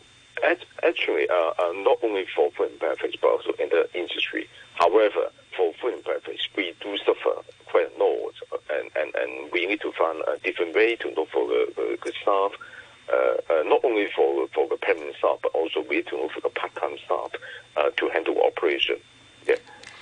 actually, uh, uh, not only for food and beverage, but also in the industry. However, for food and beverage, we do suffer quite a lot, and, and, and we need to find a different way to look for the, the, staff uh, uh, not only for for the permanent staff, but also we need to the part-time staff uh, to handle operation. Yeah.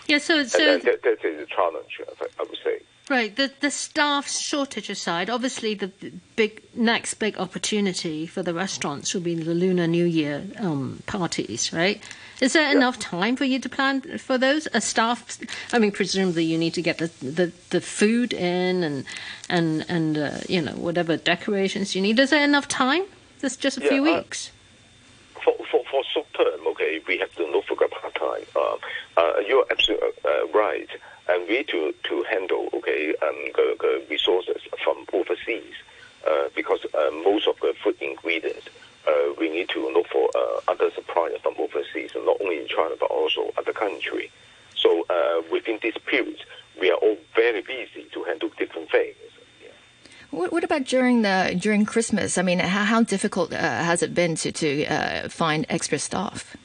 Yeah. So, so that, that is a challenge, I would say. Right. The the staff shortage aside, obviously the big next big opportunity for the restaurants will be the Lunar New Year um, parties, right? Is there enough time for you to plan for those? A staff, I mean, presumably you need to get the, the, the food in and and and uh, you know whatever decorations you need. Is there enough time? Just just a Yeah, few uh, weeks. For, for, for short term, okay, we have to look for the part time. Uh, uh, you're absolutely uh, right. And we need to, to handle, okay, um, the, the resources from overseas uh, because uh, most of the food ingredients uh, we need to look for uh, other suppliers from overseas, not only in China but also other country. So uh, within this period, we are all very busy to handle different things. What, what about during the during Christmas? I mean, how, how difficult uh, has it been to to uh, find extra staff?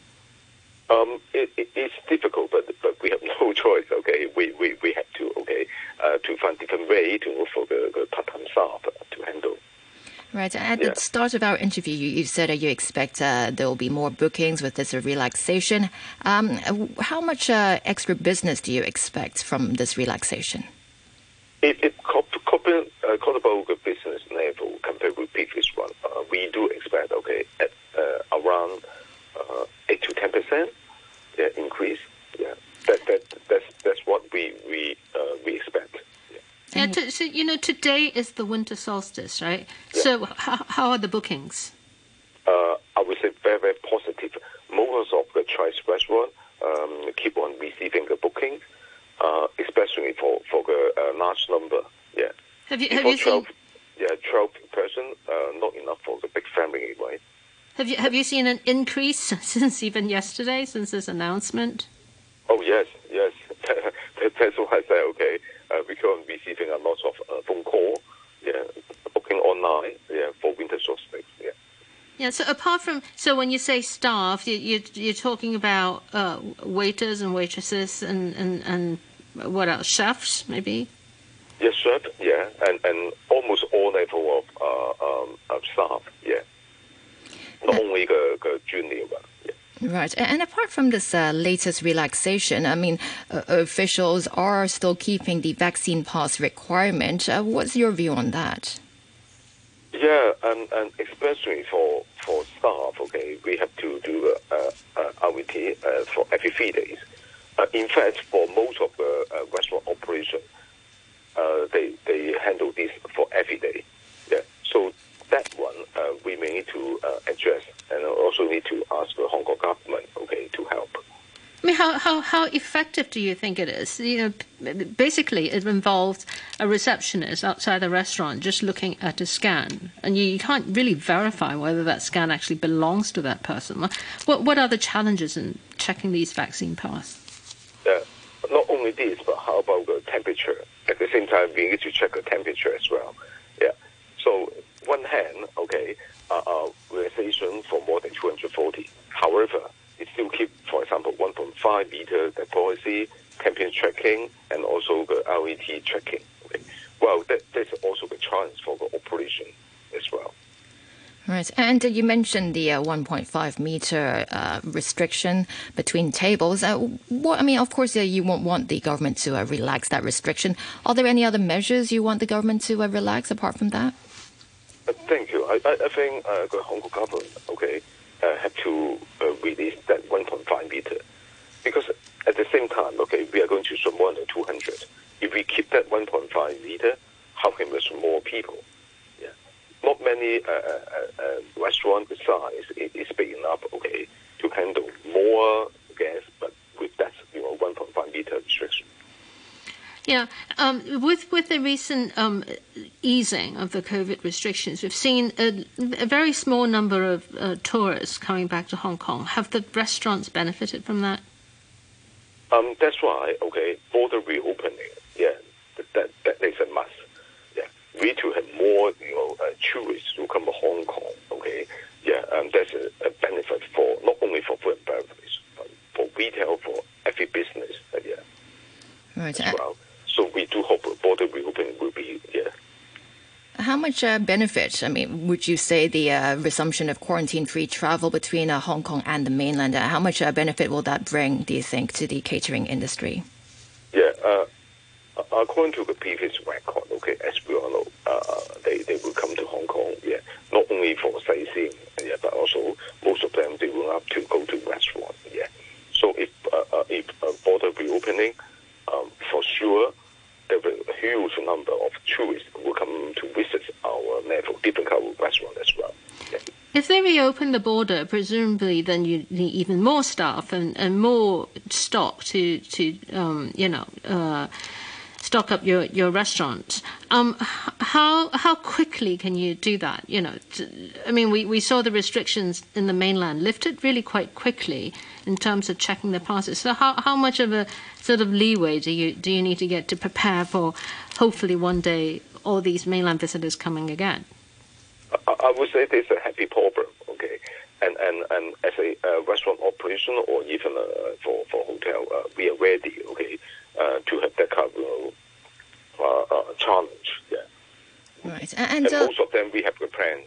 Um, it, it, it's difficult, but we have no choice. Okay, we, we, we have to okay uh, to find different way to for the, the part-time staff to handle. Right. At Yeah. the start of our interview, you, you said that you expect uh, there will be more bookings with this relaxation. Um, how much uh, extra business do you expect from this relaxation? It, it copy, uh, about the business level compared with previous one. Uh, we do expect okay at uh, around uh, eight to ten percent yeah, increase. Yeah, that that that's that's what we we uh, we expect. Yeah, to, so you know today is the winter solstice, right? So how, how are the bookings? uh, I would say very, very positive. Most of the Chinese restaurant um, keep on receiving the bookings, uh, especially for, for the uh, large number. Yeah. Have you have Before you seen yeah, 12 person, uh, not enough for the big family, right? have you have you seen an increase since even yesterday since this announcement? Oh, yes, yes. That- That's what I say, okay. Uh, we on receiving a lot of uh, phone call, yeah, booking online, yeah, for winter solstice, yeah. Yeah. So apart from so when you say staff, you, you you're talking about uh, waiters and waitresses and, and and what else? Chefs maybe. Yes, chef, yeah, and, and almost all level of uh, um, of staff, yeah. Not only the, the junior one. Right. And apart from this uh, latest relaxation, I mean, uh, officials are still keeping the vaccine pass requirement. Uh, what's your view on that? Yeah, and, and especially for for staff, okay, we have to do uh, uh, RAT uh, for every three days. Uh, in fact, for most of the uh, restaurant operation, uh, they they handle this for every day. Yeah, so that one uh, we may need to uh, address, and also need to ask the Hong Kong government, okay, to help. I mean, how, how, how effective do you think it is? You know, basically, it involves a receptionist outside the restaurant just looking at a scan, and you, you can't really verify whether that scan actually belongs to that person. What what are the challenges in checking these vaccine pass? Yeah, not only this, but how about the temperature? At the same time, we need to check the temperature as well. Yeah. So one hand, okay, uh, uh, for more than 240. However, it still keep, for example, 1.5 meter policy, temperature tracking, and also the LET tracking. Okay. Well, that, that's also the challenge for the operation as well. Right. And uh, you mentioned the uh, 1.5 meter uh, restriction between tables. Uh, what, I mean, of course, uh, you won't want the government to uh, relax that restriction. Are there any other measures you want the government to relax apart from that? Uh, Thank you. I, think uh, the Hong Kong government, okay, uh, have to release that 1.5 meter because at the same time, okay, we are going to serve more than 200. If we keep that 1.5 meter, how can we serve more people? Yeah, not many uh, uh, uh, restaurant size is big enough, okay, to handle more guests, but with that, you know, 1.5 meter restriction. Yeah, um, with with the recent um, easing of the COVID restrictions, we've seen a, a very small number of uh, tourists coming back to Hong Kong. Have the restaurants benefited from that? Um, that's why, okay, border reopening, yeah, that, that, that is a must. Yeah, we need to have more, you know, uh, tourists who come to Hong Kong, okay, yeah, um, that's a, a benefit for, not only for food and beverage, but for retail, for every business, uh, yeah, Right. as well. So we do hope border reopening will be, yeah, How much uh, benefit, I mean, would you say the uh, resumption of quarantine-free travel between uh, Hong Kong and the mainland, uh, how much uh, benefit will that bring, do you think, to the catering industry? Yeah, uh, according to the previous record, okay, as we all know, uh, they, they will come to Hong Kong, yeah, not only for sightseeing, yeah, but also most of them they will have to go to restaurant, yeah. So if if border reopening, um, for sure, there be a huge number of tourists will come to visit our level different kind of restaurant as well. If they reopen the border, presumably then you need even more staff and, and more stock to to um, you know uh, stock up your your restaurant. Um, how how quickly can you do that? You know, I mean, we, we saw the restrictions in the mainland lifted really quite quickly in terms of checking the passes. So how how much of a sort of leeway do you do you need to get to prepare for hopefully one day all these mainland visitors coming again? I, I would say this is a happy problem, okay? And and, and as a uh, restaurant operation or even uh, for for hotel, uh, we are ready, okay, uh, to have that kind of uh, uh, challenge. Yeah, Right. And, and uh, most of them we have a plan.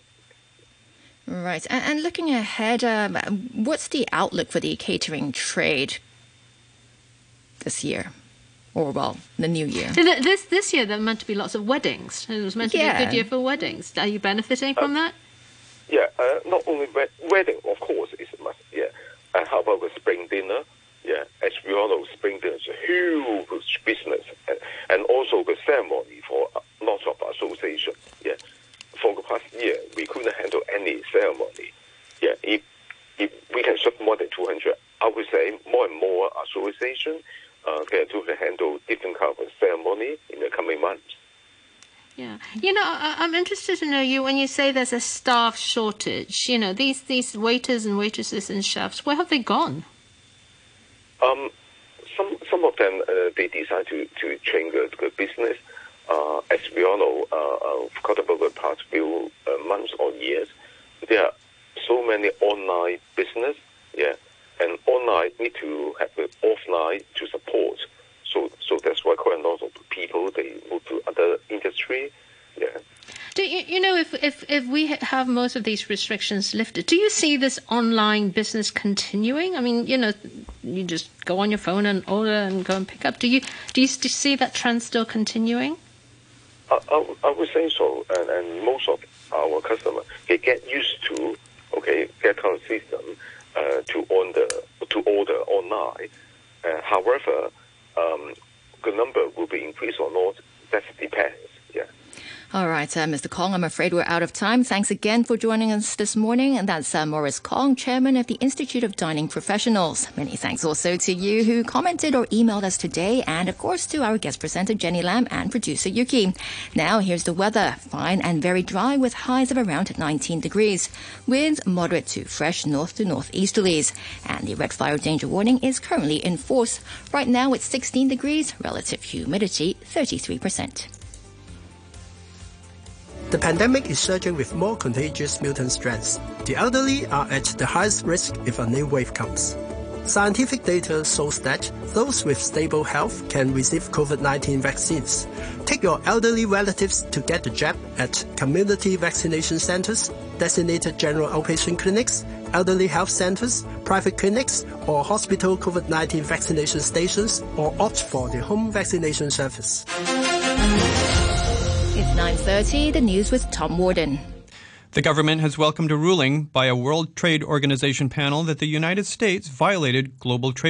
right. And, and looking ahead, um, what's the outlook for the catering trade this year? Or, well, the new year? So th- this this year there were meant to be lots of weddings. It was meant to be a good year for weddings. Are you benefiting from that? Yeah, uh, not only wed- wedding, of course, is a must. Yeah, and how about the spring dinner? Yeah, as we all know, spring dinner is a huge business, and, and also the ceremony for lots of association. Yeah, for the past year, we couldn't handle any ceremony. Yeah, if if we can serve more than two hundred, I would say more and more association uh, can to handle different kind of ceremony in the coming months. Yeah, you know, I, I'm interested to know you when you say there's a staff shortage. You know, these these waiters and waitresses and chefs, where have they gone? Um, some some of them uh, they decide to to change the, the business. Uh, as we all know, uh, uh, for the past few uh, months or years, there are so many online business. Yeah, and online need to have the offline to support. So so that's why quite a lot of people they move to other industry. Yeah. Do you, you know if, if if we have most of these restrictions lifted, do you see this online business continuing? I mean, you know, you just go on your phone and order and go and pick up. Do you do you see that trend still continuing? I, I, would say so, and, and most of our customers they get used to okay that kind of system uh, to order to order online. Uh, however, um, the number will be increased or not. That depends. All right, uh, Mr. Kong, I'm afraid we're out of time. Thanks again for joining us this morning. And that's uh, Morris Kong, Chairman of the Institute of Dining Professionals. Many thanks also to you who commented or emailed us today, and of course to our guest presenter Jenny Lam and producer Yuki. Now here's the weather. Fine and very dry with highs of around 19 degrees. Winds moderate to fresh north to northeasterlies. And the red fire danger warning is currently in force. Right now it's 16 degrees, relative humidity 33%. The pandemic is surging with more contagious mutant strains. The elderly are at the highest risk if a new wave comes. Scientific data shows that those with stable health can receive COVID-19 vaccines. Take your elderly relatives to get the jab at community vaccination centers, designated general outpatient clinics, elderly health centers, private clinics, or hospital COVID-19 vaccination stations, or opt for the home vaccination service. It's 9.30, the news with Tom Warden. The government has welcomed a ruling by a World Trade Organization panel that the United States violated global trade